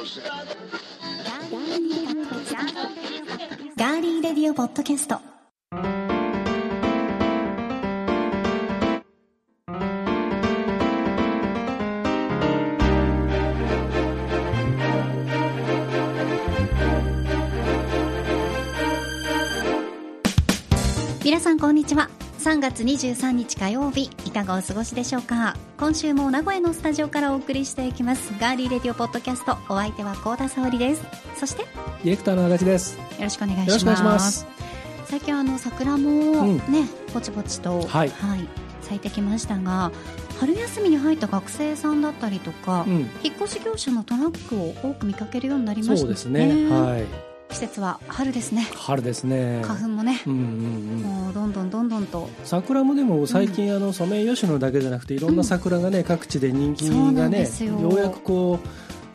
ガーリーレディオポッドキャスト。皆さんこんにちは。3月23日火曜日いかがお過ごしでしょうか？今週も名古屋のスタジオからお送りしていきますガーリーレディオポッドキャストお相手は高田沙織ですそしてよディレクターの足立です。よろしくお願いします。最近あの桜もうんね、ぼちぼちと、はい咲いてきましたが春休みに入った学生さんだったりとか、うん、引っ越し業者のトラックを多く見かけるようになりましたそうですね。はい。季節は春ですね。春ですね。花粉もね、うんうんうん。もうどんどんどんどんと。桜もでも最近、あのソメイヨシノだけじゃなくていろんな桜がね、各地で人気がねよ。ようやくこ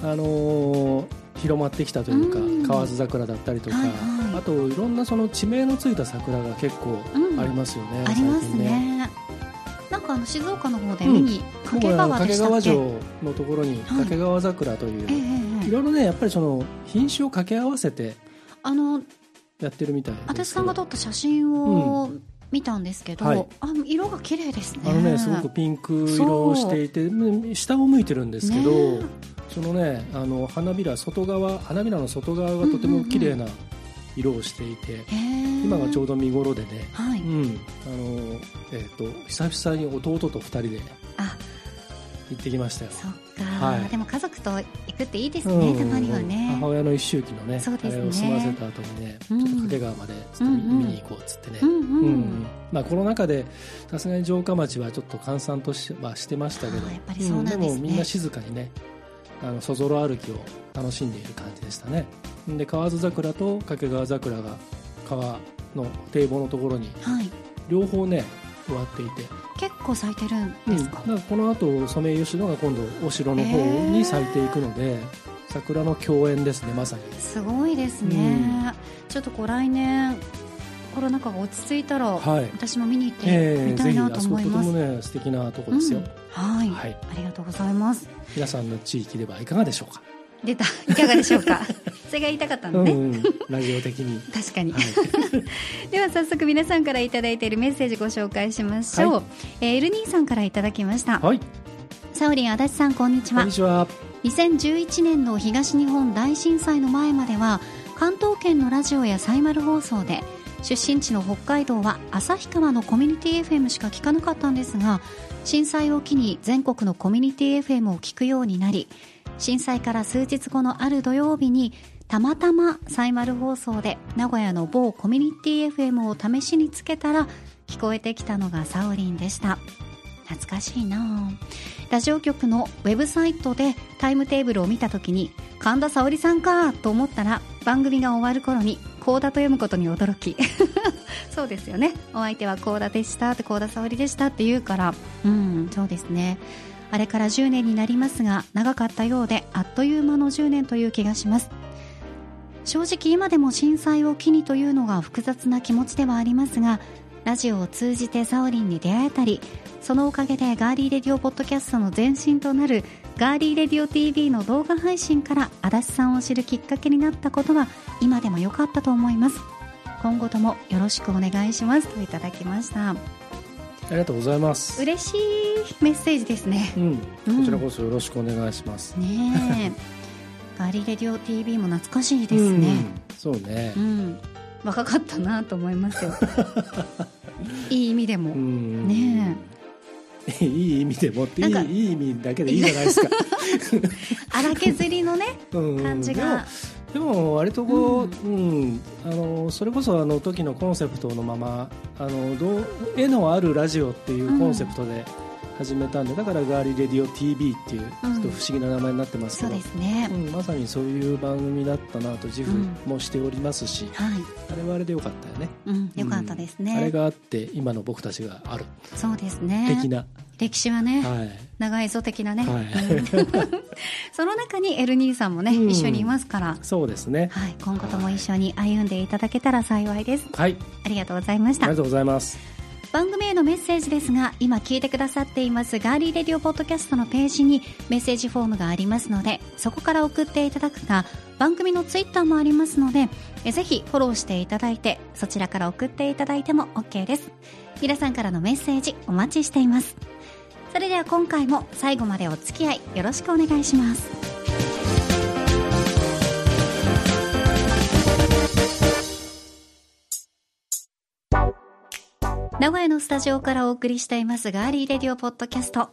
うあのー広まってきたというか、うん。河津桜だったりとか、はいはい。あといろんなその地名のついた桜が結構うん。ありますよね。ありますね。なんかあの静岡の方で見に、掛僕はあの川掛川城のところにはい。掛川桜という、ええええ。いろいろねやっぱりその品種を掛け合わせてあのやってるみたいですけど足立さんが撮った写真を見たんですけど、はい。あ色が綺麗ですね。あのねすごくピンク色をしていてう。ん下を向いてるんですけど、ね。そのねあの花びら外側花びらの外側がとても綺麗な色をしていて、今がちょうど見頃でね、はい、うん。あのえっ、と久々に弟と二人であ行ってきましたよ。そっか、はい。でも家族と行くっていいですね、うん。たまにはね。母親の一周忌のねそうですね。あれを済ませた後にね、うん。ちょっと掛川までちょっと見,、うんうん。に行こうっつってね、うんうん、うん。まあ、コロナ禍でさすがに城下町はちょっと閑散とし,、まあ、してましたけど。やっぱりそうなんですね。もみんな静かにねあのそぞろ歩きを楽しんでいる感じでしたね。で河津桜と掛川桜が川の堤防のところにはい。両方ね植わっていて、結構咲いてるんうん、ですか、だからこの後ソメイヨシノが今度お城の方に咲いていくので、桜の共演ですねまさに。すごいですね、ちょっとこう来年コロナ禍が落ち着いたら、はい。私も見に行ってみたいなと思います、もね素敵なとこですよ、うん。はい、はい。ありがとうございます。皆さんの地域ではいかがでしょうか？出た。いかがでしょうか？それが言いたかったのね、うんうん、ラジオ的に。確かに、はい、では早速皆さんからいただいているメッセージご紹介しましょう、はい。えーエルニーさんからいただきました。はい、サオリン足立さんこんにちは。こんにちは。2011年の東日本大震災の前までは関東圏のラジオやサイマル放送で出身地の北海道は旭川のコミュニティ FM しか聞かなかったんですが震災を機に全国のコミュニティ FM を聞くようになり震災から数日後のある土曜日にたまたまサイマル放送で名古屋の某コミュニティ FM を試しにつけたら聞こえてきたのがサオリンでした。懐かしいな。あラジオ局のウェブサイトでタイムテーブルを見た時に神田沙織さんかと思ったら番組が終わる頃に高田と読むことに驚き。そうですよね。お相手は高田でしたって高田沙織でしたって言うから。うんそうですね。あれから10年になりますが長かったようであっという間の10年という気がします。正直今でも震災を機にというのが複雑な気持ちではありますがラジオを通じてサオリンに出会えたりそのおかげでガーリーレディオポッドキャストの前身となるガーリーレディオ TV の動画配信から足立さんを知るきっかけになったことは今でも良かったと思います。今後ともよろしくお願いしますといただきました。ありがとうございます。嬉しいメッセージですね。うん、うん。こちらこそよろしくお願いします。ねえ。ガーリーレディオ TV も懐かしいですね。うん。そうね。う。ん、若かったなと思いますよ。いい意味でも、うん。ね いい意味でもっていいいい意味だけでいいじゃないですか。荒削りのねうん。感じがでも割とこう、うんあのそれこそあの時のコンセプトのままあのどう絵のあるラジオっていうコンセプトで始めたんで、だからガーリーレディオ TV っていうちうん。ょっと不思議な名前になってますけそうど、ですね、うん、まさにそういう番組だったなと自負もしておりますし、はい、あれはあれでよかったよね。うん、よかったですね、あれがあって今の僕たちがある。そうですね。的な、歴史はね、はい。長いぞ的なね、はい。うん。その中にエルニーさんもね、うん。一緒にいますから、そうですね。はい、今後とも一緒に歩んでいただけたら幸いです。はい。ありがとうございました。ありがとうございます番組へのメッセージですが今聞いてくださっています。ガーリーレディオポッドキャストのページにメッセージフォームがありますのでそこから送っていただくか番組のツイッターもありますのでえぜひフォローしていただいてそちらから送っていただいても OK です。皆さんからのメッセージお待ちしています。それでは今回も最後までお付き合いよろしくお願いします。名古屋のスタジオからお送りしていますガーリーレディオポッドキャスト。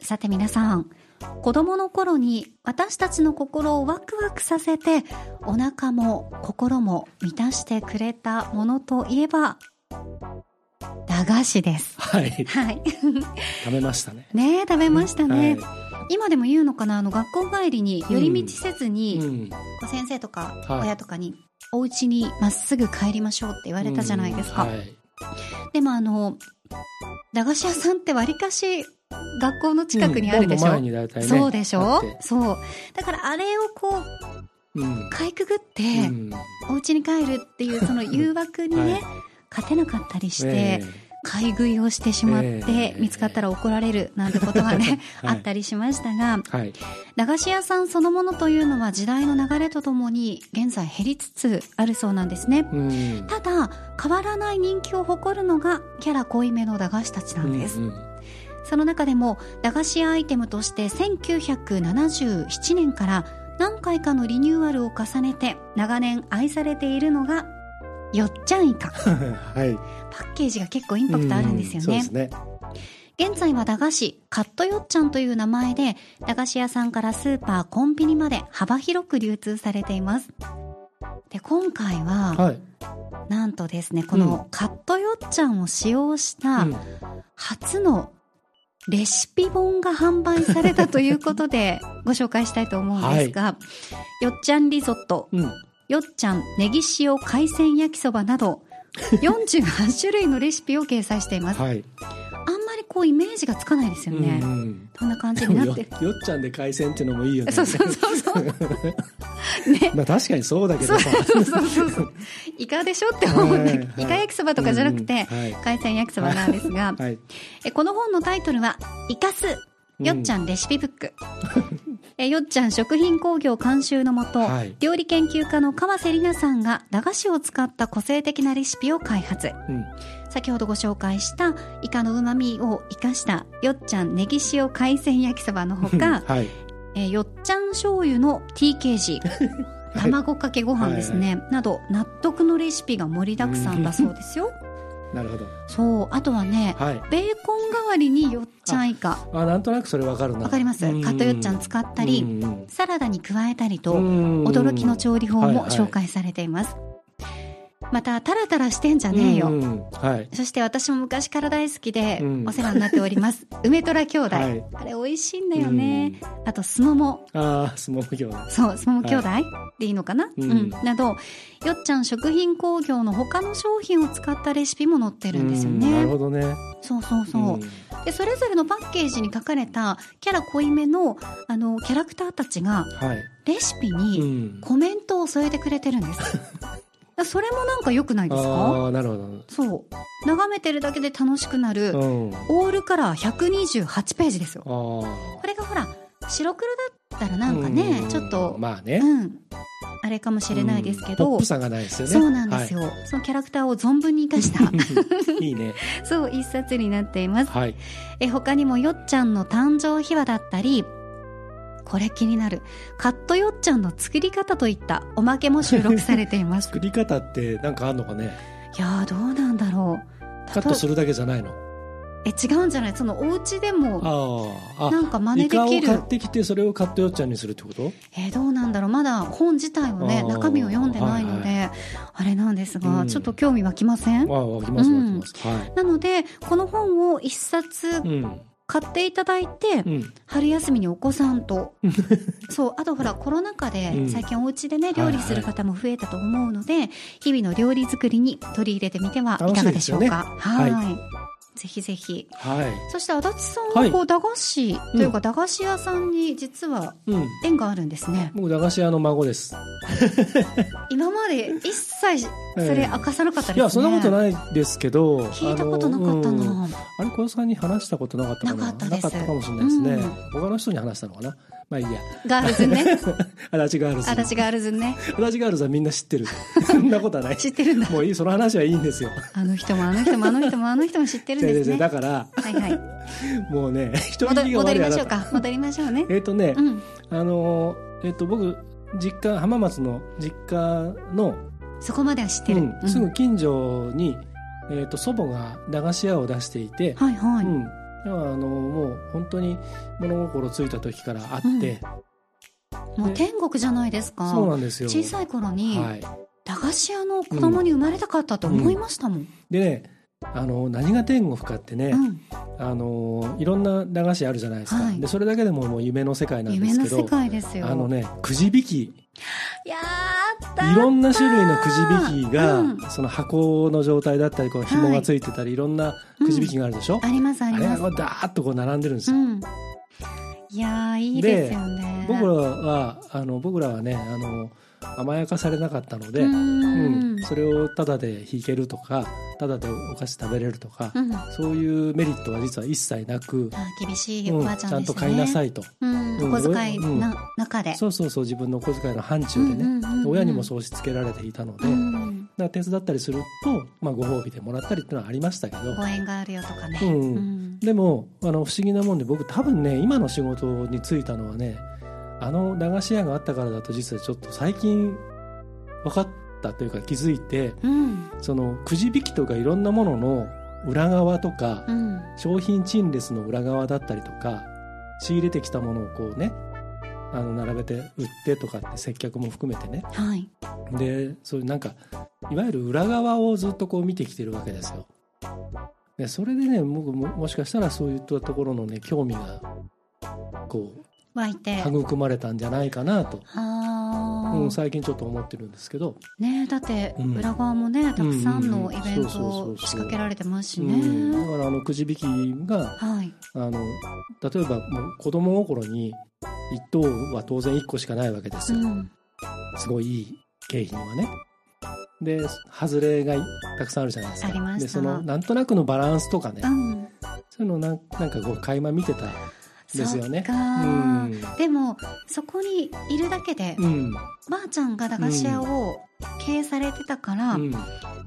さて皆さん子供の頃に私たちの心をワクワクさせてお腹も心も満たしてくれたものといえば駄菓子です。はい。はい。食べましたね。ねえ食べましたね、は今でも言うのかなあの学校帰りに寄り道せずに、うん。先生とかはい。親とかに、お家にまっすぐ帰りましょうって言われたじゃないですか、うんはいでもあの駄菓子屋さんってわりかし学校の近くにあるでしょ、うんねそうでしょ？そう。だからあれをこううん。かいくぐって、うん。お家に帰るっていうその誘惑にね、はい。勝てなかったりして、え買い食いをしてしまって、ええ。見つかったら怒られるなんてことはね、はい。あったりしましたがえはい。駄菓子屋さんそのものというのは時代の流れとともに現在減りつつあるそうなんですね。うん。ただ変わらない人気を誇るのがキャラ濃いめの駄菓子たちなんです、うんうん。その中でも駄菓子屋アイテムとして1977年から何回かのリニューアルを重ねて長年愛されているのがよっちゃんイカ はい。パッケージが結構インパクトあるんですよね。うんそうですね。現在は駄菓子カットよっちゃんという名前で駄菓子屋さんからスーパーコンビニまで幅広く流通されています。で今回は、はい。なんとですねこのカットよっちゃんを使用したうん。初のレシピ本が販売されたということでご紹介したいと思うんですが、よっちゃんリゾット。うんよっちゃんネギ塩海鮮焼きそばなど 48種類のレシピを掲載しています。はい。あんまりこうイメージがつかないですよね、こんな感じになって。るよっちゃんで海鮮っていうのもいいよね。そうそうそうそう。ね まあ確かにそうだけど。さそうそうそうそう。イカでしょって思うんだけど、はい。イカ焼きそばとかじゃなくて、うんうん。はい。海鮮焼きそばなんですが、はい。えこの本のタイトルは「イカスよっちゃんレシピブック」えよっちゃん食品工業監修のもと、はい。料理研究家の川瀬里奈さんが駄菓子を使った個性的なレシピを開発。うん。先ほどご紹介したイカのうまみを生かしたよっちゃんネギ塩海鮮焼きそばのほかはい。えーよっちゃん醤油の TKG 卵かけご飯ですね、など納得のレシピが盛りだくさんだそうですよなるほど。そうあとはねはい。ベーコン代わりによっちゃんイカあなんとなくそれわかるな。わかります？うん。カットよっちゃん使ったりサラダに加えたりとうん。驚きの調理法もはいはい。紹介されていますまたタラタラしてんじゃねえよ。うんうん。はい。そして私も昔から大好きでうん。お世話になっております。梅虎兄弟。はい。あれ美味しいんだよね。あとすももああ相撲業そう、スモモ兄弟、でいいのかな、ううん。ん、など、よっちゃん食品工業の他の商品を使ったレシピも載ってるんですようんなるね。ほどね。そうそうそう、ん。で、それぞれのパッケージに書かれたキャラ濃いめの、あの、キャラクターたちが、はい。レシピうにん。コメントを添えてくれてるんです。それもなんか良くないですか？ああなるほど。そう。眺めてるだけで楽しくなる、うん。あオールカラー128ページですよ。あこれがほら、白黒だったらなんかね、ちょっと、まあね。うん、あれかもしれないですけうん。ど、ポップさがないですよね。そうなんですよ、そのキャラクターを存分に生かした。は いいいね。そう一冊になっています。はい。え他にもよっちゃんの誕生秘話だったりこれ気になる。カットよっちゃんの作り方といったおまけも収録されています。作り方ってなんかあんのかね？いやーどうなんだろう。カットするだけじゃないの？え違うんじゃない？そのお家でもなんか真イ似できる。カを買ってきてそれをカットよっちゃんにするってこと？えーどうなんだろう。まだ本自体をね中身を読んでないので、あれなんですが、うん。ちょっと興味湧きません？ああ湧きます湧きます、はなのでこの本を一冊いうん買っていただいて、うん。春休みにお子さんと。そうあとほらコロナ禍でうん。最近お家でね料理する方も増えたと思うので、日々の料理作りに取り入れてみてはいかがでしょうか？楽しい。はいぜひぜひ。はい。そして足立さんははい。こう駄菓子というか駄菓子屋さんに実はうん。縁があるんですね、僕駄菓子屋の孫です。今まで一切それ明かさなかったですね、いやそんなことないですけど聞いたことなかったな、あれ小田さんに話したことなかったかな？なかったかもしれないですね、うん。他の人に話したのかな？まあいいや。ガールズね。足立ガールズ。足立ガールズね。足立ガールズはみんな知ってる。そんなことはない。知ってるんだ。もういいその話はいいんですよ。あの人もあの人もあの人もあの人も知ってるんですね。だからはいはい。もうね人戻りましょうか。戻りましょうね。えっ、とね、うん。あのえっ、と僕実家浜松の実家の、そこまでは知ってる、うんすぐ近所に、えっと祖母が駄菓子屋を出していて、はいはい、うん、だからあのもう本当に物心ついた時からあって、もう天国じゃないですか。そうなんですよ。小さい頃にはい、駄菓子屋の子供に生まれたかったと思いましたもん、でねあの何が天国かってね、うん。あのいろんな駄菓子あるじゃないですか、はい。でそれだけでももう夢の世界なんですけどあのねくじ引き。いやったいろんな種類のくじ引きが、うん。その箱の状態だったりこう紐がついてたり、い、ろんなくじ引きがあるでしょ、ありますああります。れがダーッとこう並んでるんですよ、うん。いやーいいですよね。僕らはあの僕らはねあの甘やかされなかったので、ううん。んそれをタダで引けるとかタダでお菓子食べれるとか、うん。そういうメリットは実は一切なく、あ厳しいうんおばあちゃんですね、ちゃんと買いなさいと、うん、うん。お小遣いな、中で。そうそうそう自分のお小遣いの範疇でね、うんうんうんうん。親にもそうしつけられていたので、うだ手伝ったりすると、まあ、ご褒美でもらったりっていうのはありましたけど、ご縁があるよとかね、うん。うん。でもあの不思議なもんで僕多分ね今の仕事に就いたのはねあの駄菓子屋があったからだと実はちょっと最近分かったというか気づいてうん。そのくじ引きとかいろんなものの裏側とか、うん。商品陳列の裏側だったりとか仕入れてきたものをこうねあの並べて売ってとかって接客も含めてね。はい。でそういうなんかいわゆる裏側をずっとこう見てきてるわけですよ。でそれでね僕ももしかしたらそういったところのね興味がこ湧いて。う育まれたんじゃないかなと、うん、最近ちょっと思ってるんですけど、ねだってうん。裏側もねたくさんのイベントを仕掛けられてますしうね、ん、だからあのくじ引きがはい。あの例えばもう子供心に1等は当然1個しかないわけですよ、うん。すごいいい景品はね。で外れがたくさんあるじゃないですか。でそのなんとなくのバランスとかね、うん。そういうのをなんなんかこう垣間見てたんですよね。うん。でもそこにいるだけで、うん。ばあちゃんが駄菓子屋を経営されてたから、うん。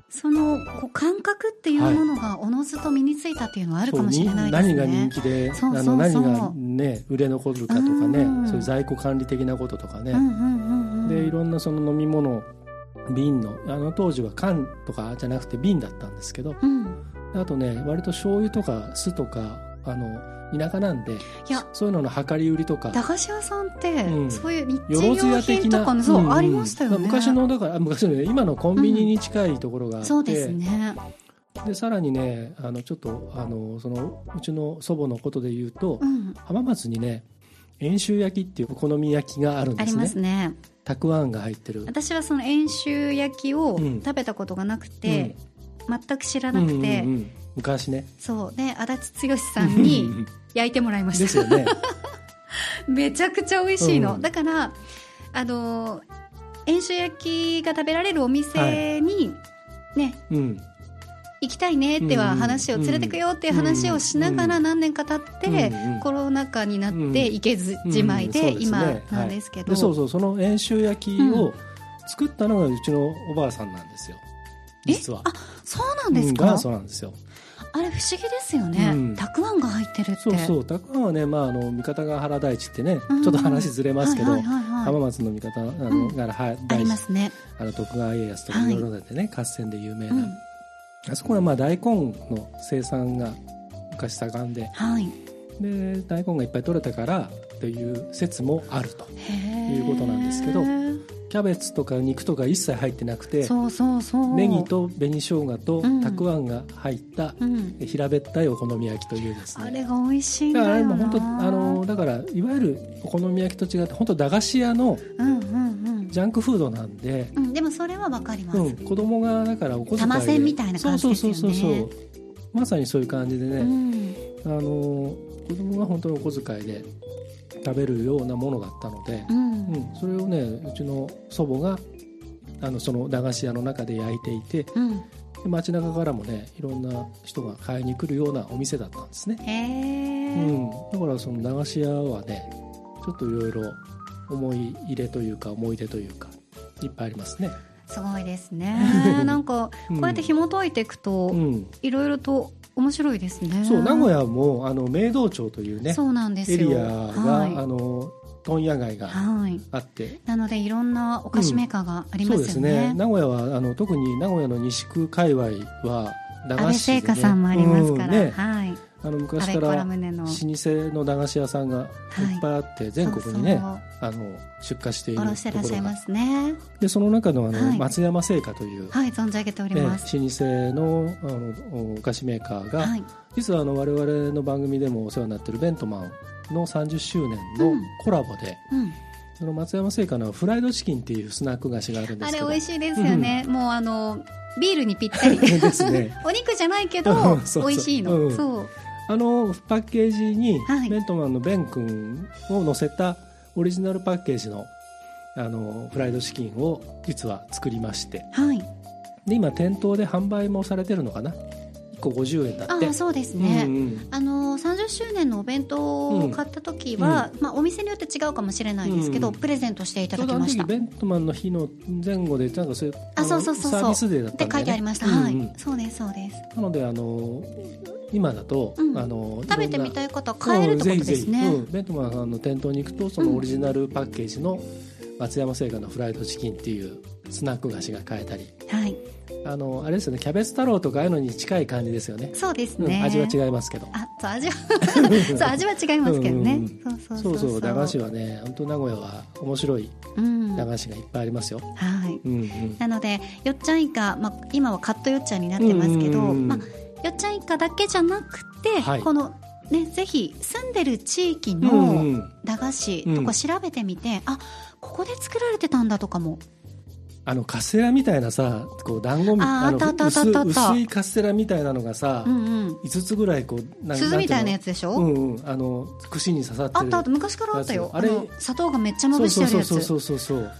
そのこう感覚っていうものがおのずと身についたっていうのはあるかもしれないですね。何が人気でそうそうそう。あの何がね売れ残るかとかねうんそういう在庫管理的なこととかね、でいろんなその飲み物瓶のあの当時は缶とかじゃなくて瓶だったんですけどうん、あとね割と醤油とか酢とかあの田舎なんでいやそういうのの量り売りとか。駄菓子屋さんって、うん。そういう日用や的な品とかのそう、んんありましたよね。昔のだからあ昔のね今のコンビニに近いところがあって、そうですね。でさらにねあのちょっとあのそのうちの祖母のことで言うと、うん、浜松にね遠州焼きっていうお好み焼きがあるんありですね。ますね。たくあんが入ってる。私はその遠州焼きをうん。食べたことがなくて、全く知らなくて、うんうんうん昔ね。そうで足立剛さんに 焼いてもらいました。ですよね。めちゃくちゃ美味しいの、うん。だからあの遠州焼きが食べられるお店に、ねうん。行きたいねってはうん話を連れてくよっていう話をしながら何年か経って、コロナ禍になっうん。て行けずじまいで、今なんですけど、でそうそうその遠州焼きを作ったのがうちのおばあさんなんですよ。実は。あそうなんですうんか、元祖なんですよあれ不思議ですよね、うん。たくあんが入ってるって。そうそう。たくあんはね、まあ、あの三方ヶ原大地ってね、うん。ちょっと話ずれますけど、はいはいはいはい。浜松の三方あの、うん。ヶ原あ大地りますね、あの徳川家康とかはい。いろいろでね、合戦で有名な、うん、あそこはまあ大根の生産が昔盛んで。はい。で大根がいっぱい取れたからという説もあるということなんですけどキャベツとか肉とか一切入ってなくてそうそうそう。ネギと紅生姜とうん。たくあんが入ったうん、平べったいお好み焼きというですね。あれが美味しいんだよな。も本当あのだからいわゆるお好み焼きと違って本当駄菓子屋のジャンクフードなんで、うん、うん、でもそれはわかります、うん、子供がだからお小遣いでみたいな感じですよね。そうそうそうそうまさにそういう感じでね、うん。あの子供が本当にお小遣いで食べるようなものだったので、うん。うん、それをねうちの祖母があのその駄菓子屋の中で焼いていてうん。で街中からもねいろんな人が買いに来るようなお店だったんですね、へえ、うん、だからその駄菓子屋はねちょっといろいろ思い入れというか思い出というかいっぱいありますね、すごいですね。なんかこうやって紐解いていくとうん、いろいろと面白いですね。そう名古屋もあの明道町というねそうなんですよ。エリアが、はい。あの問屋街がはい。あって。なのでいろんなお菓子メーカーがありますよね,、そうですね。名古屋はあの特に名古屋の西区界隈は駄安倍菓子で、ね、製菓さんもありますから、うんね。はいあの昔から老舗の駄菓子屋さんがい。っぱいあって、全国にねあの出荷しているとこすね。ろが。でその中のあの、はい。松山製菓という、はい存じ上げておりねます、老舗のあのお菓子メーカーが、はい。実はあの我々の番組でもお世話になっているベントマンの30周年のうん。コラボで、うん、その松山製菓のフライドチキンっていうスナック菓子があるんですけど。あれ美味しいですよね、もうあのビールにぴったり。ですね。お肉じゃないけど 美味しいの、うん。そうあのパッケージに、はい。ベントマンのベン君を載せたオリジナルパッケージのあのフライドチキンを実は作りまして。はい。で今店頭で販売もされてるのかな？1個50円だって。ああそうですね、うんうんあの30周年のお弁当を買った時は、まあ、お店によって違うかもしれないですけど、うんプレゼントしていただきました。時ベントマンの日の前後でなんかそういうあのそうそうそうそうサービスデーだったんで、ね、書いてありました、うんうん。はい。そうですそうです。なのであの今だと、うん。あの食べてみいたい方は買えるってことですね、うんベントマンさんの店頭に行くとそのオリジナルパッケージの松山製菓のフライドチキンっていうスナック菓子が買えたり。はい。あのあれですよねキャベツ太郎とかああいうのに近い感じですよね。そうですね、うん味は違いますけど。あそう味は そう味は違いますけどね、うんうんそうそそうう。そうそう駄菓子はね本当名古屋は面白いうん。駄菓子がいっぱいありますよ、はい。うんうん。なのでよっちゃんイカ、まあ、今はカットよっちゃんになってますけど、うんうんうん。まあ、よっちゃんイカだけじゃなくて、はい。このね、ぜひ住んでる地域うんうのん。駄菓子とか調べてみて、あここで作られてたんだとかも。あのカステラみたいなさこう団子みたあったあったあった薄薄いカステラみたいなのがさ、うんうん。5つぐらいこうな鈴みたいなやつつでしょ、うんうん。あの串に刺さってるあったあった。昔からあったよ。あれ砂糖がめっちゃまぶしてあるやつ。そうそうそうそうそう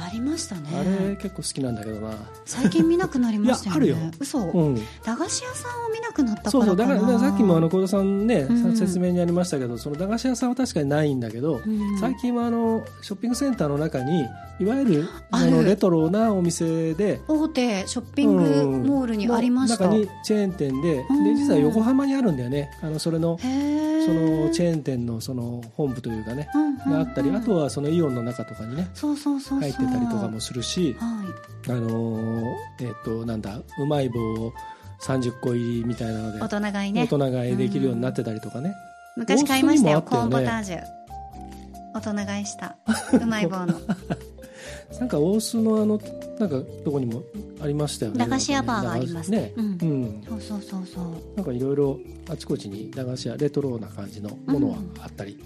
ありましたね。あれ結構好きなんだけどな。最近見なくなりましたよね。いやあるよ。嘘、うん。駄菓子屋さんを見なくなったそうそう。だからさっきもあの小田さんね、うん。説明にありましたけどその駄菓子屋さんは確かにないんだけど、うん。最近はあのショッピングセンターの中にいわゆるあのレトロなお店で大手ショッピングモールにありました、の中にチェーン店でうん。で実は横浜にあるんだよね。あのそれのそのチェーン店のその本部というかねがあったりあとはそのイオンの中とかにねそうそうそうそう。入ってたりとかもするしはい。あのーえっとなんだうまい棒を30個入りみたいなので大人買いね。大人買いできるようになってたりとかね。昔買いましたよコーンポタージュ大人買いした。うまい棒の。なんか大須のあのなんかどこにもありましたよね。駄菓子屋バーがありますね。うん。うん。そうそうそうそう。なんかいろいろあちこちに駄菓子屋レトロな感じのものはあったり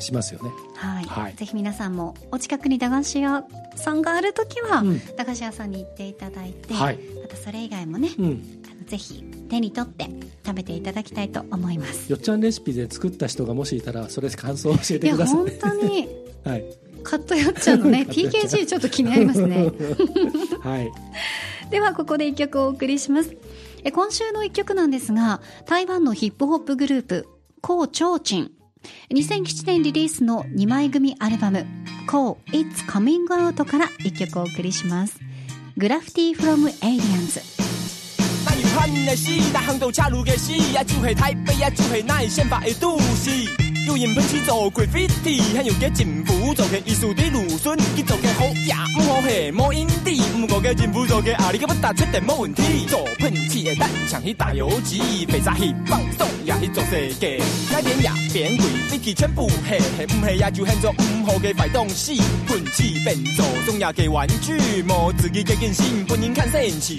しますよね、はい、はい。ぜひ皆さんもお近くに駄菓子屋さんがあるときは、うん。駄菓子屋さんに行っていただいて、はい。またそれ以外もねうん、ぜひ手に取って食べていただきたいと思います。よっちゃんレシピで作った人がもしいたらそれ感想を教えてください。本当に はい、カットよっちゃんのね TKG ちょっと気になりますね。はい。ではここで一曲お送りします。え今週の一曲なんですが台湾のヒップホップグループコウ・チョウチン2007年リリースの2枚組アルバム「Call It's Coming Out」から1曲お送りしますグラフティ from Aliens 咱有番的死，逐项都恰如嘅死，啊就是台北呀就是咱的宪法的都市。做人不起做鬼飞地，还有个政府做个艺术的鲁迅，给做个好呀，唔好黑莫因地，唔过个政府做个阿里个不打出定冇问题，做喷漆的蛋枪去打游击，被杀去放送呀去做世界，那边呀变鬼，你去全部黑黑唔黑呀就喊做唔好个坏东西，喷漆变做重要个玩具，莫自己个更新，不能看生气。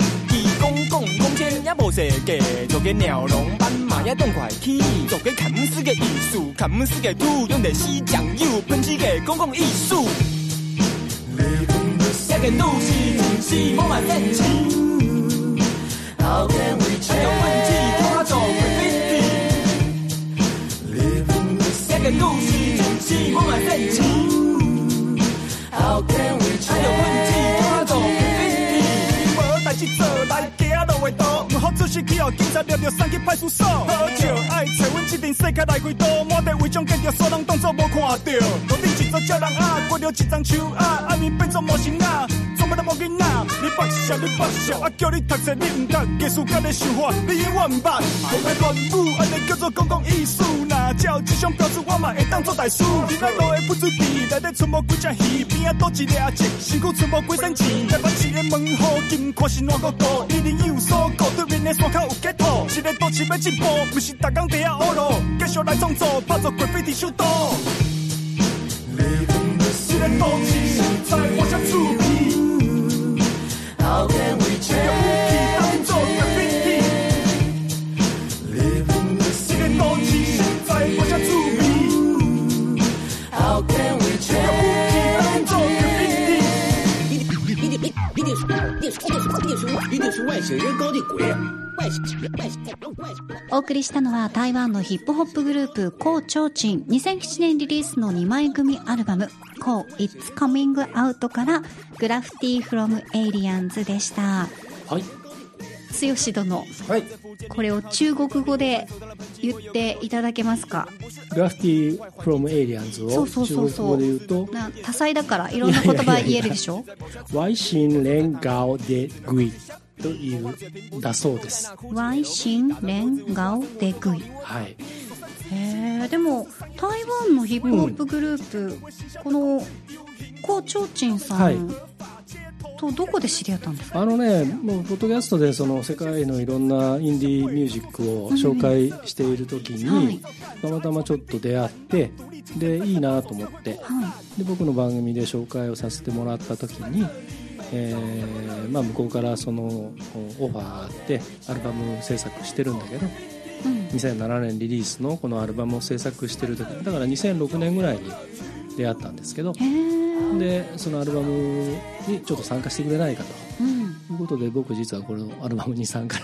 无世界，做个鸟笼斑马也动快起，做个砍死个艺术，砍死个土，用的西酱油喷起个公共艺术。这个怒气，怒气莫有生气，How we change？时去后警察抓着送去派出所。好笑，爱找阮这阵世界来回倒，满地违章见着，所人当作无看到。路顶一座鸟人啊，挂着一张树啊，暗暝变作魔神啊，做乜都无囡仔。你北笑，你北笑，啊叫你读册你唔读，艺术家的想法你永远唔捌。讲来乱舞，安尼叫做公共艺术，那照这种标准我嘛会当做大师。你那路的不水地，内底存无几只鱼，边啊多一粒钱，身躯存无几仙钱，台北市的门户金看是烂个股，一定有所顾，对面的山口有吉土，一个都市要进步，不是逐工地下乌路，继续来创造，拍作鬼飞地首都。一个都市在我想出名，一定是外星人搞的鬼！お送りしたのは台湾のヒップホップグループ、コーチョーチン。2007年リリースの2枚組アルバム、コー It's Coming Out から、グラフティ from Aliens でした。はいつよし殿、はい。これを中国語で言っていただけますか？グラフィティ from aliens を中国語で言うと。な多彩だからいろんな言葉言えるでしょ？ワイシンレンガオデグイというだそうです。ワイシンレンガオデグイ。はい。へえでも台湾のヒップホップグループ、このコウ・チョウチンさん、はいとどこで知り合ったんですか？あのねもうポッドキャストでその世界のいろんなインディーミュージックを紹介している時に、はい。たまたまちょっと出会ってでいいなと思ってはで僕の番組で紹介をさせてもらった時に、えーまあ、向こうからそのオファーがあってアルバム制作してるんだけどい、うん、2007年リリースのこのアルバムを制作してる時だから2006年ぐらいに出会ったんですけどへえでそのアルバムにちょっと参加してくれないかと。ういうことで僕実はこのアルバムに参加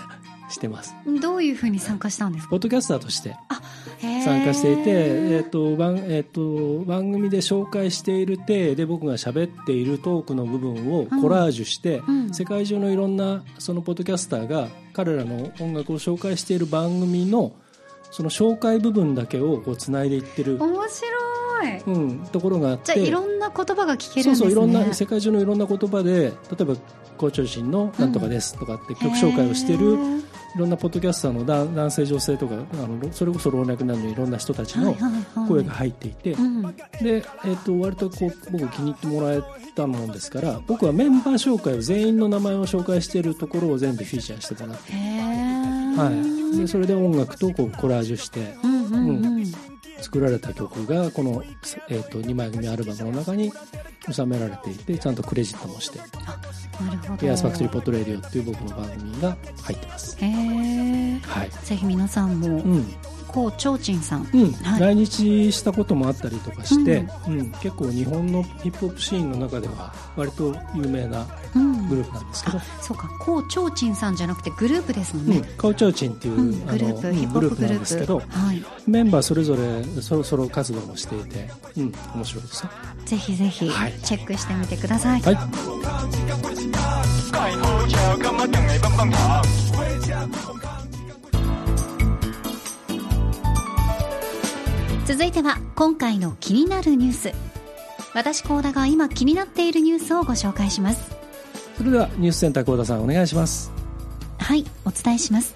してます。ん、どういうふうに参加したんですか？ポッドキャスターとして参加していて、えー、と番えー、と番組で紹介している体で僕が喋っているトークの部分をコラージュして、うん。世界中のいろんなそのポッドキャスターが彼らの音楽を紹介している番組のその紹介部分だけをこうつないでいってる、面白い。うん、ところがあってじゃあいろんな言葉が聞けるそうんですね。そういろんな世界中のいろんな言葉で例えば校長心のなんとかですとかって曲紹介をしてる、へーいろんなポッドキャスターの男男性女性とかあのそれこそ老若男女いろんな人たちのはいはいはい。声が入っていて、うん。で、えっと割とこう僕気に入ってもらえたもんですから僕はメンバー紹介を全員の名前を紹介しているところを全部フィーチャーしてもらって、はい、でそれで音楽とこうコラージュしてうんうんうん、作られた曲がこの、えっと2枚組アルバムの中に収められていてちゃんとクレジットもして。なるほど「エアスファクトリーポットレディオ」っていう僕の番組が入ってます。へえはい、ぜひ皆さんも、うんコウ・チョウチンさん、うん。はい。来日したこともあったりとかして、うん。結構日本のヒップホップシーンの中では割と有名なうん。グループなんですけど、あそうか。コウ・チョウチンさんじゃなくてグループですもんうん。ね、カウチョウチンっていう、うん。あのグループ、うんヒップホップグルなんですけどはい。メンバーそれぞれそろそろ活動もしていて、うん、面白いですよ。ぜひぜひはい。チェックしてみてください、はい続いては今回の気になるニュース。私高田が今気になっているニュースをご紹介します。それではニュースセンター幸田さんお願いします。はいお伝えします。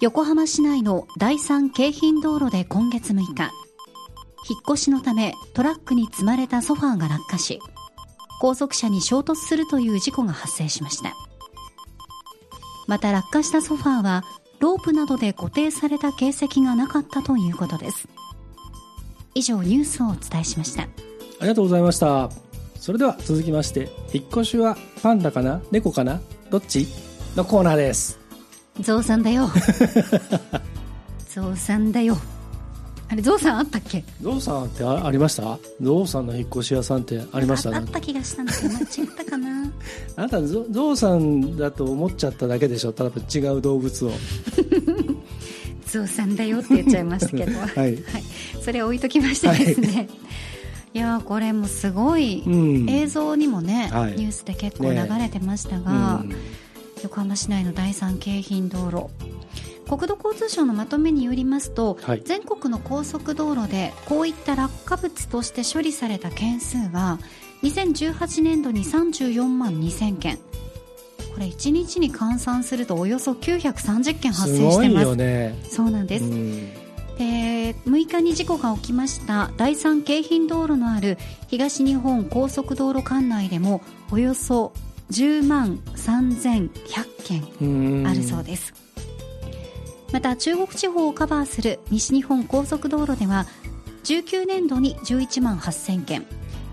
横浜市内の第三京浜道路で今月6日引っ越しのためトラックに積まれたソファーが落下し後続車に衝突するという事故が発生しました。また落下したソファーはロープなどで固定された形跡がなかったということです以上ニュースをお伝えしました。ありがとうございました。それでは続きまして引っ越しはパンダかな？猫かな？どっち？のコーナーです。ゾウさんだよ。ゾウさんだよ。あれゾウさんあったっけ？ゾウさんってあありました？ゾウさんの引っ越し屋さんってありました？ああった気がしたんだけど間違ったかな？あなたゾゾウさんだと思っちゃっただけでしょ？多分違う動物をゾウさんだよって言っちゃいましたけど。はい。それ置いときましてですね、い、やーこれもすごい、うん。映像にもね、はい。ニュースで結構流れてましたが、うん。横浜市内の第三京浜道路。国土交通省のまとめによりますと、はい。全国の高速道路でこういった落下物として処理された件数は2018年度に34万2000件これ1日に換算するとおよそ930件発生してます。よね。そうなんです、うん。で6日に事故が起きました。第三京浜道路のある東日本高速道路管内でもおよそ10万3100件うん。あるそうです、また中国地方をカバーする西日本高速道路では19年度に11万8000件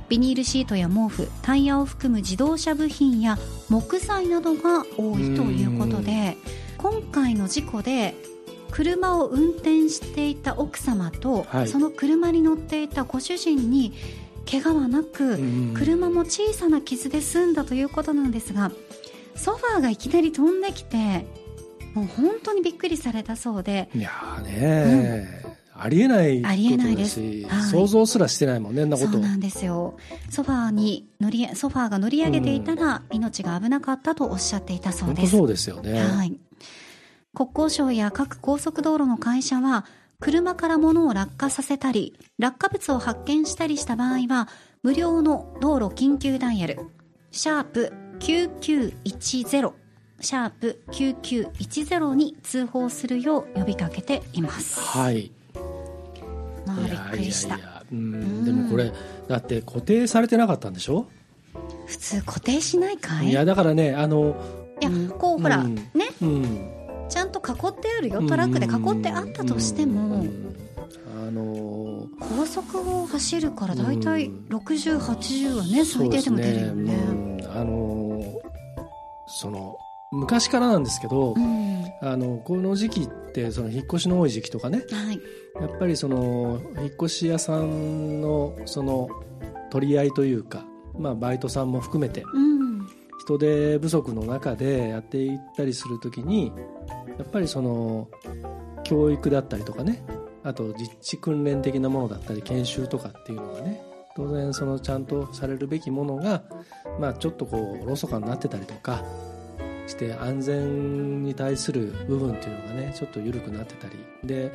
ビニールシートや毛布タイヤを含む自動車部品や木材などが多いということで今回の事故で車を運転していた奥様と、はい。その車に乗っていたご主人に怪我はなく、うん。車も小さな傷で済んだということなんですがソファーがいきなり飛んできてもう本当にびっくりされたそうで。いやーね、ありえないありえないです。はい。想像すらしてないもんね、んなこと。そうなんですよ。ソファーに乗りソファーが乗り上げていたら、命が危なかったとおっしゃっていたそうです。そうですよね。はい、国交省や各高速道路の会社は車から物を落下させたり落下物を発見したりした場合は無料の道路緊急ダイヤルシャープ9910シャープ9910に通報するよう呼びかけています。はい。まあびっくりした。でもこれ、だって固定されてなかったんでしょ？普通固定しないかい？いや、だからね、あの、いやこうほら、うんね？うん。ちゃんと囲ってあるよ。トラックで囲ってあったとしても、うんあの高速を走るから大体うん。6080はね最低でも出るよね。あのその昔からなんですけど、うん。あのこの時期ってその引っ越しの多い時期とかねはい。やっぱりその引っ越し屋さんのその取り合いというか、まあ、バイトさんも含めてうん。人手不足の中でやっていったりするときにやっぱりその教育だったりとかねあと実地訓練的なものだったり研修とかっていうのがね当然そのちゃんとされるべきものが、まあ、ちょっとこうおろそかになってたりとかして安全に対する部分っていうのがねちょっと緩くなってたり。で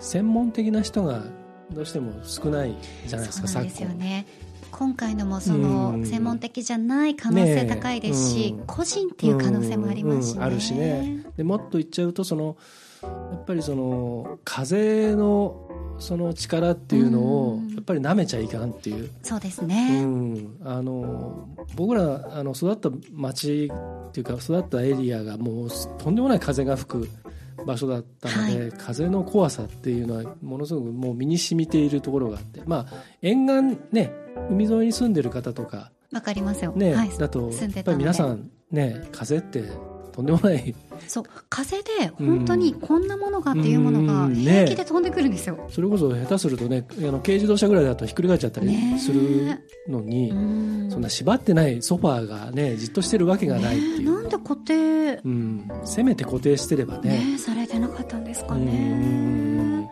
専門的な人がどうしても少ないじゃないですかそうなんですよ昨ね今回のもそうん。の専門的じゃない可能性高いですし、ね個人っていう可能性もありますしね、あるしね。でもっと言っちゃうとそのやっぱりその風のその力っていうのをうん。やっぱり舐めちゃいかんっていう、そうですうね、ん、あの僕らあの育った町っていうか育ったエリアがもうとんでもない風が吹く場所だったので、風の怖さっていうのはものすごくもう身に染みているところがあってまあ沿岸ね海沿いに住んでる方とかわかりますよ、ね、はい、だとやっぱり皆さんね風ってとんでもない。そう風で本当にこんなものがっていうものがうん平気で飛んでくるんですよ、それこそ下手するとねあの軽自動車ぐらいだとひっくり返っちゃったりするのに、うん。そんな縛ってないソファーがねじっとしてるわけがないっていう、ねえなんで固定？うん、せめて固定してればね。ねされてなかったんですかうねん。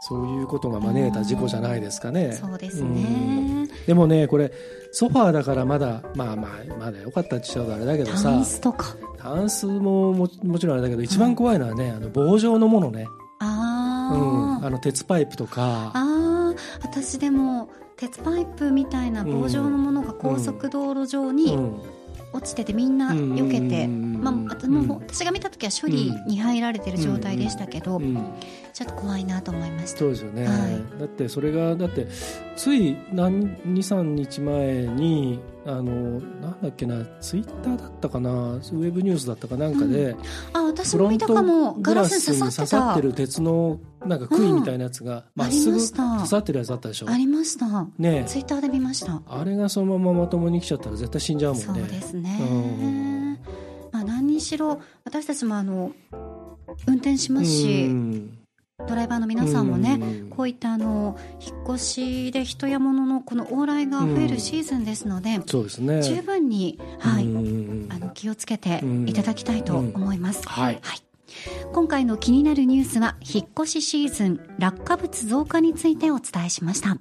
そういうことが招いた事故じゃないですかね。そうですうん。ねでもねこれソファーだからまだまあまあまだ良かったって言っちゃうとあれだけどさタンスとか。タンスもももちろんあれだけど一番怖いのはね、あの棒状のものね、あうん、ー、あの鉄パイプとか。あー。私でも鉄パイプみたいな棒状のものが高速道路上にうん。落ちててみんな避けて、うん。まあ、あともう私が見た時は処理に入られてる状態でしたけど、うん。ちょっと怖いなと思いました。そうですよね、はい。だってそれがだってつい23日前にあのなんだっけなツイッターだったかなウェブニュースだったかなんかで、あ私フロントも見たかも。ガグララスに刺刺さってる鉄のなんか杭みたいなやつがま、っすぐありました。刺さってるやつあったでしょ。ありました。ねツイッターで見ました。あれがそのまままともに来ちゃったら絶対死んじゃうもんね。そうですね。うん。まあ、何にしろ私たちもあの運転しますし、うんドライバーの皆さんもね、うんこういったあの引っ越しで人や物のこの往来が増えるシーズンですので、そうですね。十分に、はいうんあの気をつけていただきたいと思います、はい。今回の気になるニュースは引っ越しシーズン落下物増加についてお伝えしました。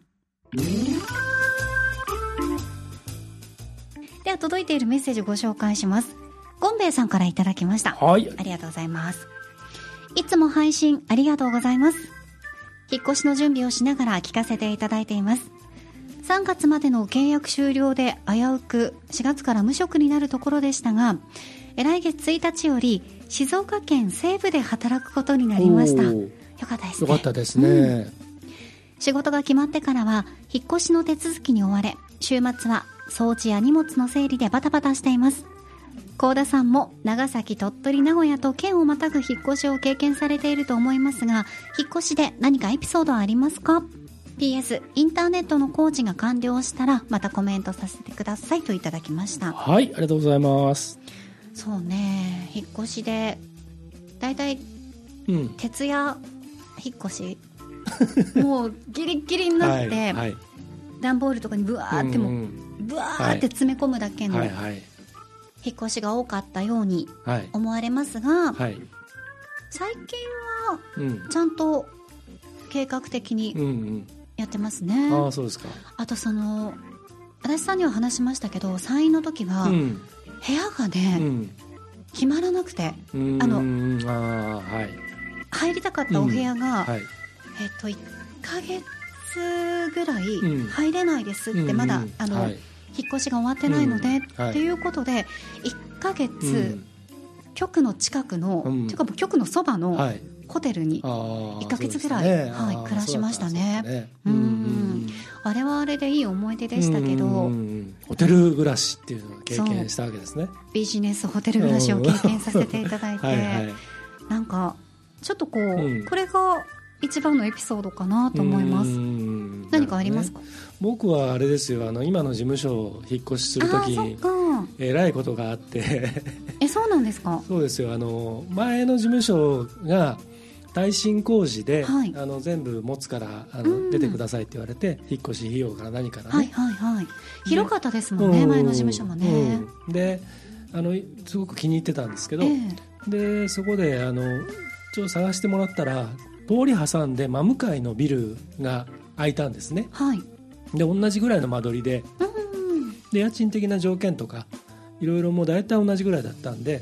では届いているメッセージをご紹介します。ゴンベイさんからいただきました。はい。ありがとうございます。いつも配信ありがとうございます。引っ越しの準備をしながら聞かせていただいています。3月までの契約終了で危うく4月から無職になるところでしたが、え来月1日より静岡県西部で働くことになりました。よかったですね。よかったですね、仕事が決まってからは引っ越しの手続きに追われ週末は掃除や荷物の整理でバタバタしています高田さんも長崎鳥取名古屋と県をまたぐ引っ越しを経験されていると思いますが引っ越しで何かエピソードはありますか？PS インターネットの工事が完了したらまたコメントさせてくださいといただきました。はいありがとうございます。そうね。引っ越しでだいたいうん。徹夜引っ越し。もうギリギリになって、はいはい。段ボールとかにブワーってもう、うんブワーって詰め込むだけの引はいはいっ越しが多かったようにはい。思われますが、はい。最近はうん。ちゃんと計画的うんにうん。やってますね、ああそうですか。あとその足立さんには話しましたけど産院の時は部うん。屋がうね、ん。決まらなくてうんあのうん。ああはい。入りたかったお部屋が、はい。えっと1ヶ月ぐらいうん。入れないですって、うん。まだあの、はい引っ越しが終わってないので、うん。はい。っていうことで1ヶ月、うん。局の近くの、うん。ていうか局のそばのはい。ホテルに、ああ一ヶ月ぐらいね。はい暮らしましたね。あれはあれでいい思い出でしたけど、うんうんうんホテル暮らしっていうのを経験したわけですね。ビジネスホテル暮らしを経験させていただいて はいはい。なんかちょっとこう、うん。これが一番のエピソードかなと思います。うん何かありますか、僕はあれですよ。あの今の事務所を引っ越しするときえらいことがあって。えそうなんですか？そうですよ。あの前の事務所が耐震工事で、はい。あの全部持つからあの、うん。出てくださいって言われて引っ越し費用から何からね、はいはいはい。広かったですもんね、うん。前の事務所もね、うん。であのすごく気に入ってたんですけど、ええ。でそこであのちょっと探してもらったら通り挟んで真向かいのビルが空いたんですね。はい。で同じぐらいの間取りでうん。で家賃的な条件とかいろいろもう大体同じぐらいだったんで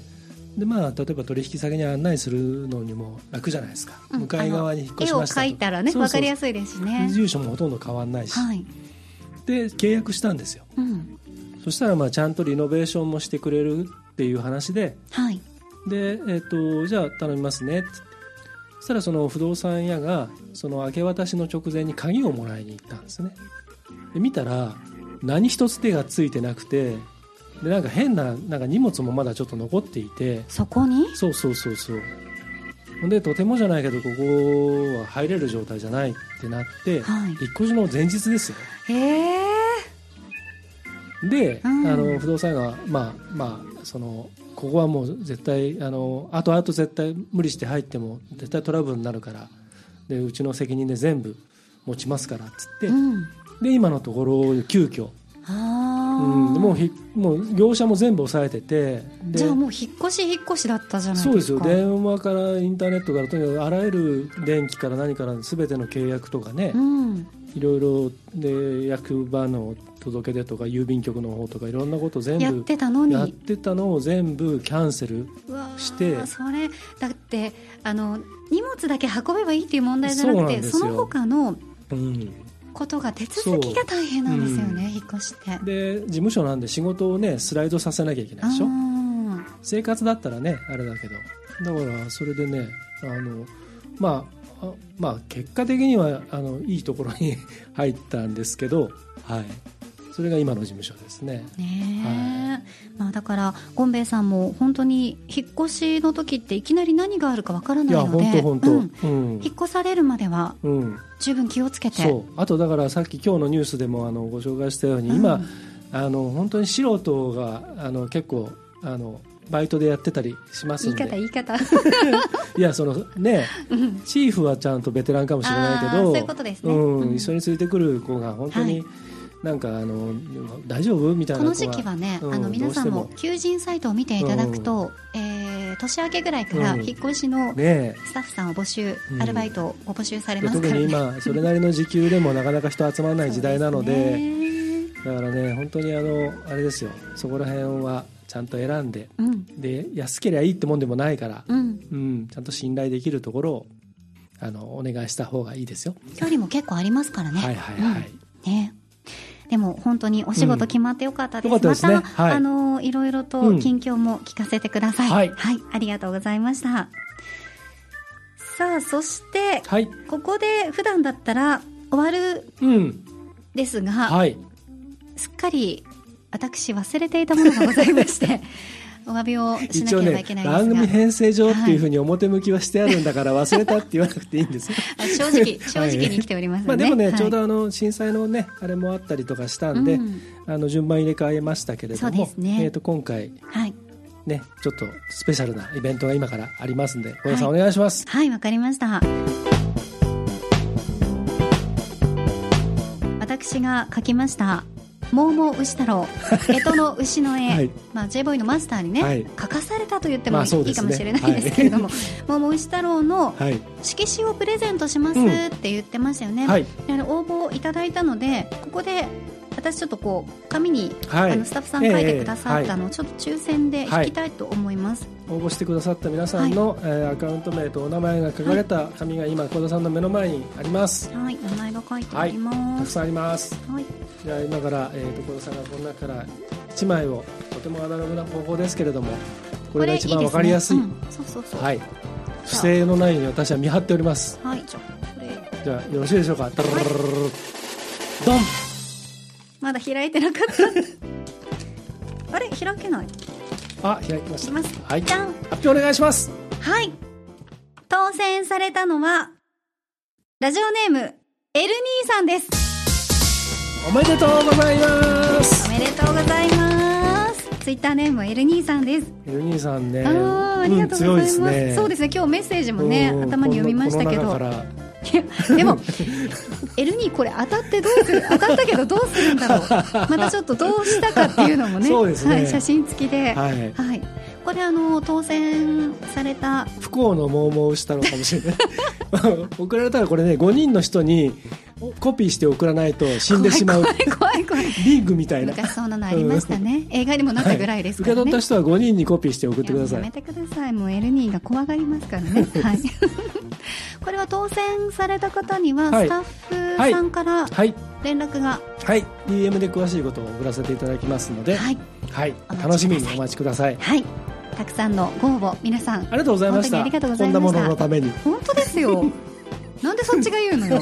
で、まあ、例えば取引先に案内するのにも楽じゃないですか、うん。向かい側に引っ越し絵をました描いたらね分かりやすいですしね。住所もほとんど変わんないし、はい、で契約したんですよ。うん、そしたらまあちゃんとリノベーションもしてくれるっていう話で。はい。で、えっとじゃあ頼みますねってそしたらその不動産屋がその明け渡しの直前に鍵をもらいに行ったんですね。で見たら何一つ手がついてなくてでなんか変ななんか荷物もまだちょっと残っていて。そこに？そうそうそうそう。でとてもじゃないけどここは入れる状態じゃないってなって、はい。引っ越しの前日ですよ。へえで、うん。あの不動産屋がまあまあそのここはもう絶対あの後々絶対無理して入っても絶対トラブルになるからでうちの責任で全部持ちますからっつって、うん。で今のところ急遽、あうん、あ、もうひもう業者も全部抑えててでじゃあもう引っ越し引っ越しだったじゃないそうでですすかよ。電話からインターネットからとにかくあらゆる電気から何から全ての契約とかね、うん。いろいろで役場の届け出とか郵便局の方とかいろんなこと全部やってたのに。やってたのを全部キャンセルして。それだってあの荷物だけ運べばいいっていう問題じゃなくてその他のうん、ことが手続きが大変なんですよね、引っ越しって。で事務所なんで仕事をねスライドさせなきゃいけないでしょ？あ生活だったらねあれだけど。だからそれでねあのまああまあ結果的にはあのいいところに 入ったんですけど、はい、それが今の事務所ですね。ーねえ、まあ、だからゴンベイさんも本当に引っ越しの時っていきなり何があるかわからないので本当本当、うん。うん。引っ越されるまではうん、十分気をつけて。そう。あとだからさっき今日のニュースでもあのご紹介したように、今うん。あの本当に素人があの結構あのバイトでやってたりします言いんで方言い方。いやそのねうん。チーフはちゃんとベテランかもしれないけどそういうことですね。うん。うん。一緒についてくる子が本当に、はなんかあの大丈夫？みたいこな子がの時期はね、うんあの皆さんも求人サイトを見ていただくと、えー年明けぐらいからうん。引っ越しのねスタッフさんを募集、うん。アルバイトをご募集されますから。ねに今 それなりの時給でもなかなか人集まらない時代なのでだからね本当にあのあれですよ。そこら辺はちゃんと選んでうん。で安ければいいってもんでもないから、うん。うん、ちゃんと信頼できるところをあのお願いした方がいいですよ。距離も結構ありますからね。はいはいはい。うん。ねでも本当にお仕事決まってよかったです、うん。ですね。また、はい。あのいろいろと近況も聞かせてください、はい。ありがとうございました。さあそしてはい。ここで普段だったら終わるうん。ですが、はい。すっかり私忘れていたものがございまして お詫びをしな一応ねければいけないんです番が、組編成上っていうふうに表向きはしてあるんだから忘れたって言わなくていいんです。正直 正直に来ておりますので、まあでもね、はい。ちょうどあの震災のねあれもあったりとかしたんで、うん。あの順番入れ替えましたけれども、ね。えっ、と今回はい。ねちょっとスペシャルなイベントが今からありますんで、小田さんはお願いします。はい、わかりました。私が描きました。モーモー牛太郎、干支の牛の絵、はい。まあ J ボーイのマスターにね、はい。描かされたと言ってもいい,、まあそうですね。かもしれないですけれども、モーモー牛太郎のはい。色紙をプレゼントしますうん。って言ってましたよね。はい。であの応募いただいたので、ここで私ちょっとこう紙に、はい。あのスタッフさん書いてくださったのをちょっと抽選で引きたいと思います。応募してくださった皆さんの、えーアカウント名とお名前が書かれた紙が今小田さんの目の前にあります。はい、名前が書いてありたます。くさんあります。はい、じゃあ今から、えー、と小田さんがこの中から1枚をとてもアナログな方法ですけれどもこれが一番わかりやすい。はい不正のないように私は見張っておりますはい、じゃあこれじゃあよろしいでしょうか、ドロロロロロドンまだ開いてなかった。あれ開けない。いあ開きました。はいじゃん。発表お願いしますはい。当選されたのはラジオネームエルニーさんです。おめでとうございますおめでとうございます。ツイッターネームはエルニーさんです。エルニーさんねああ、ありがとうございます。うんすねそうですね。今日メッセージもね、うん頭に読みましたけど。でも、エルニーこれ当たってどうする当たったけどどうするんだろうまたちょっとどうしたかっていうのもね、ねはい、写真付きで、はい。はいこれあの、当選された、不幸のモーモーしたのかもしれない 送られたらこれね5人の人にコピーして送らないと死んでしまう怖い怖い怖い。リングみたいな昔そんなのありましたね。映画にもなったぐらいですからね。受け取った人は5人にコピーして送ってくださいやめてください。もうエルニーが怖がりますからね。はい。これは当選された方には、はいスタッフさんからはい連絡が、はい、DM で詳しいことを送らせていただきますので、はい。はい楽しみにお待ちください。はい。たくさんのご応募、皆さん、ありがとうございました。本当にありがとうございましたこんなもののために。本当ですよ。なんでそっちが言うのよ。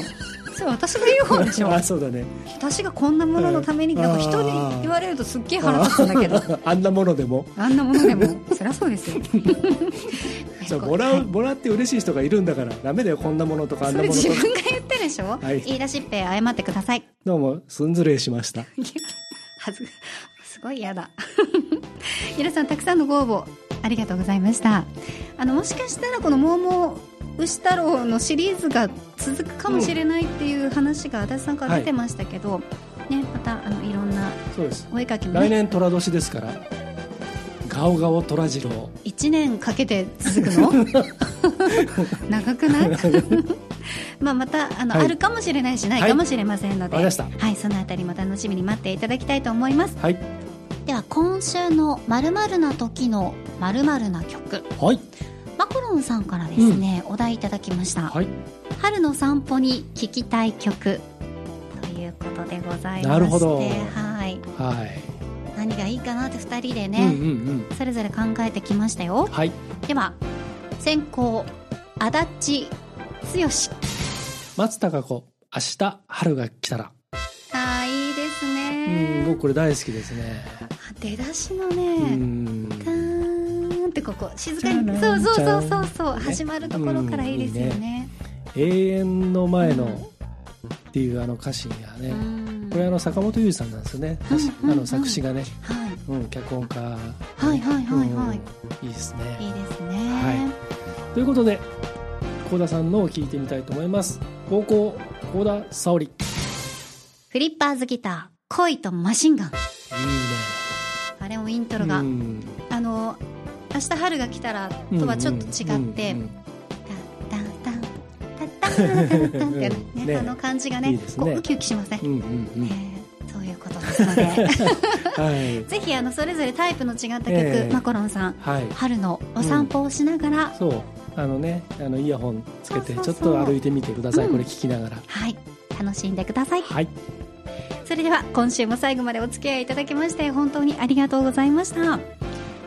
それ私が言う方でしょ。あ、そうだね。私がこんなもののために、うんなんか人に言われるとすっげえ腹立つんだけど。あんなものでも。あんなものでも、そりゃそうですよ。そうもらう、はいもらって嬉しい人がいるんだから、ダメだよ、こんなものとか、あんなものとか。自分が言ってるでしょ、はい言い出しっぺ謝ってください。どうも、すんずれしました。はず、すごい嫌だ。皆さんたくさんのご応募ありがとうございました。あの、もしかしたらこのモーモー牛太郎のシリーズが続くかもしれないっていう話が足立さんから出てましたけど、ね、またあのいろんな。お絵かきもね、来年寅年ですから。ガオガオ虎次郎。1年かけて続くの？長くない？まあまたあの、はいあるかもしれないしないはいかもしれませんので、わかりましたはい、そのあたりも楽しみに待っていただきたいと思いますはい。では今週の「まるな時のまるな曲はい。」マコロンさんからですね、お題いただきました、はい。春の散歩に聴きたい曲ということでございましてなるほどはい、はい。何がいいかなって2人でうんね、うんうん。それぞれ考えてきましたよはい。では先行足立剛松たか子、明日春が来たら。あーいいですうん、ね僕これ大好きですね。出だしのうねん。カーンってここ静かにそうそうそうそうチそう始まるところからいいですよね。永遠の前のっていうあの歌詞がね、うん。これあの坂本龍二さんなんですよね、うんうんうんあの作詞がね、はい。うん、脚本家、はいはいはいはい。うんいいですいね。いですね、はということで幸田さんのを聞いてみたいと思います。高校幸田沙織。いいねフリッパーズギター恋とマシンガン。あれもイントロが、うん。あの明日春が来たらとはちょっと違って、うんうんねねあの感じがねいいねこうウキウキしません、うんうんうんえーそういうことですのではいぜひあのそれぞれタイプの違った曲、ええマコロンさんはい春のお散歩をしながら、そうあのねあのイヤホンつけてちょっと歩いてみてください、うんこれ聞きながらはい楽しんでくださいはいそれでは今週も最後までお付き合いいただきまして本当にありがとうございました。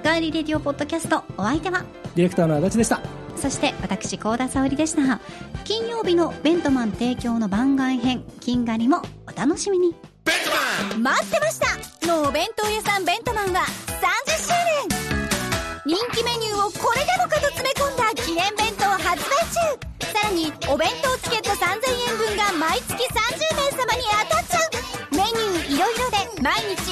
ガーリーレディオポッドキャストお相手は？ディレクターの足立でした。そして私高田沙織でした。金曜日のベントマン提供の番外編金狩りもお楽しみに。待ってました！のお弁当屋さんベントマンは30周年。人気メニューをこれでもかと詰め込んだ記念弁当発売中。さらにお弁当チケット3000円分が毎月3000毎日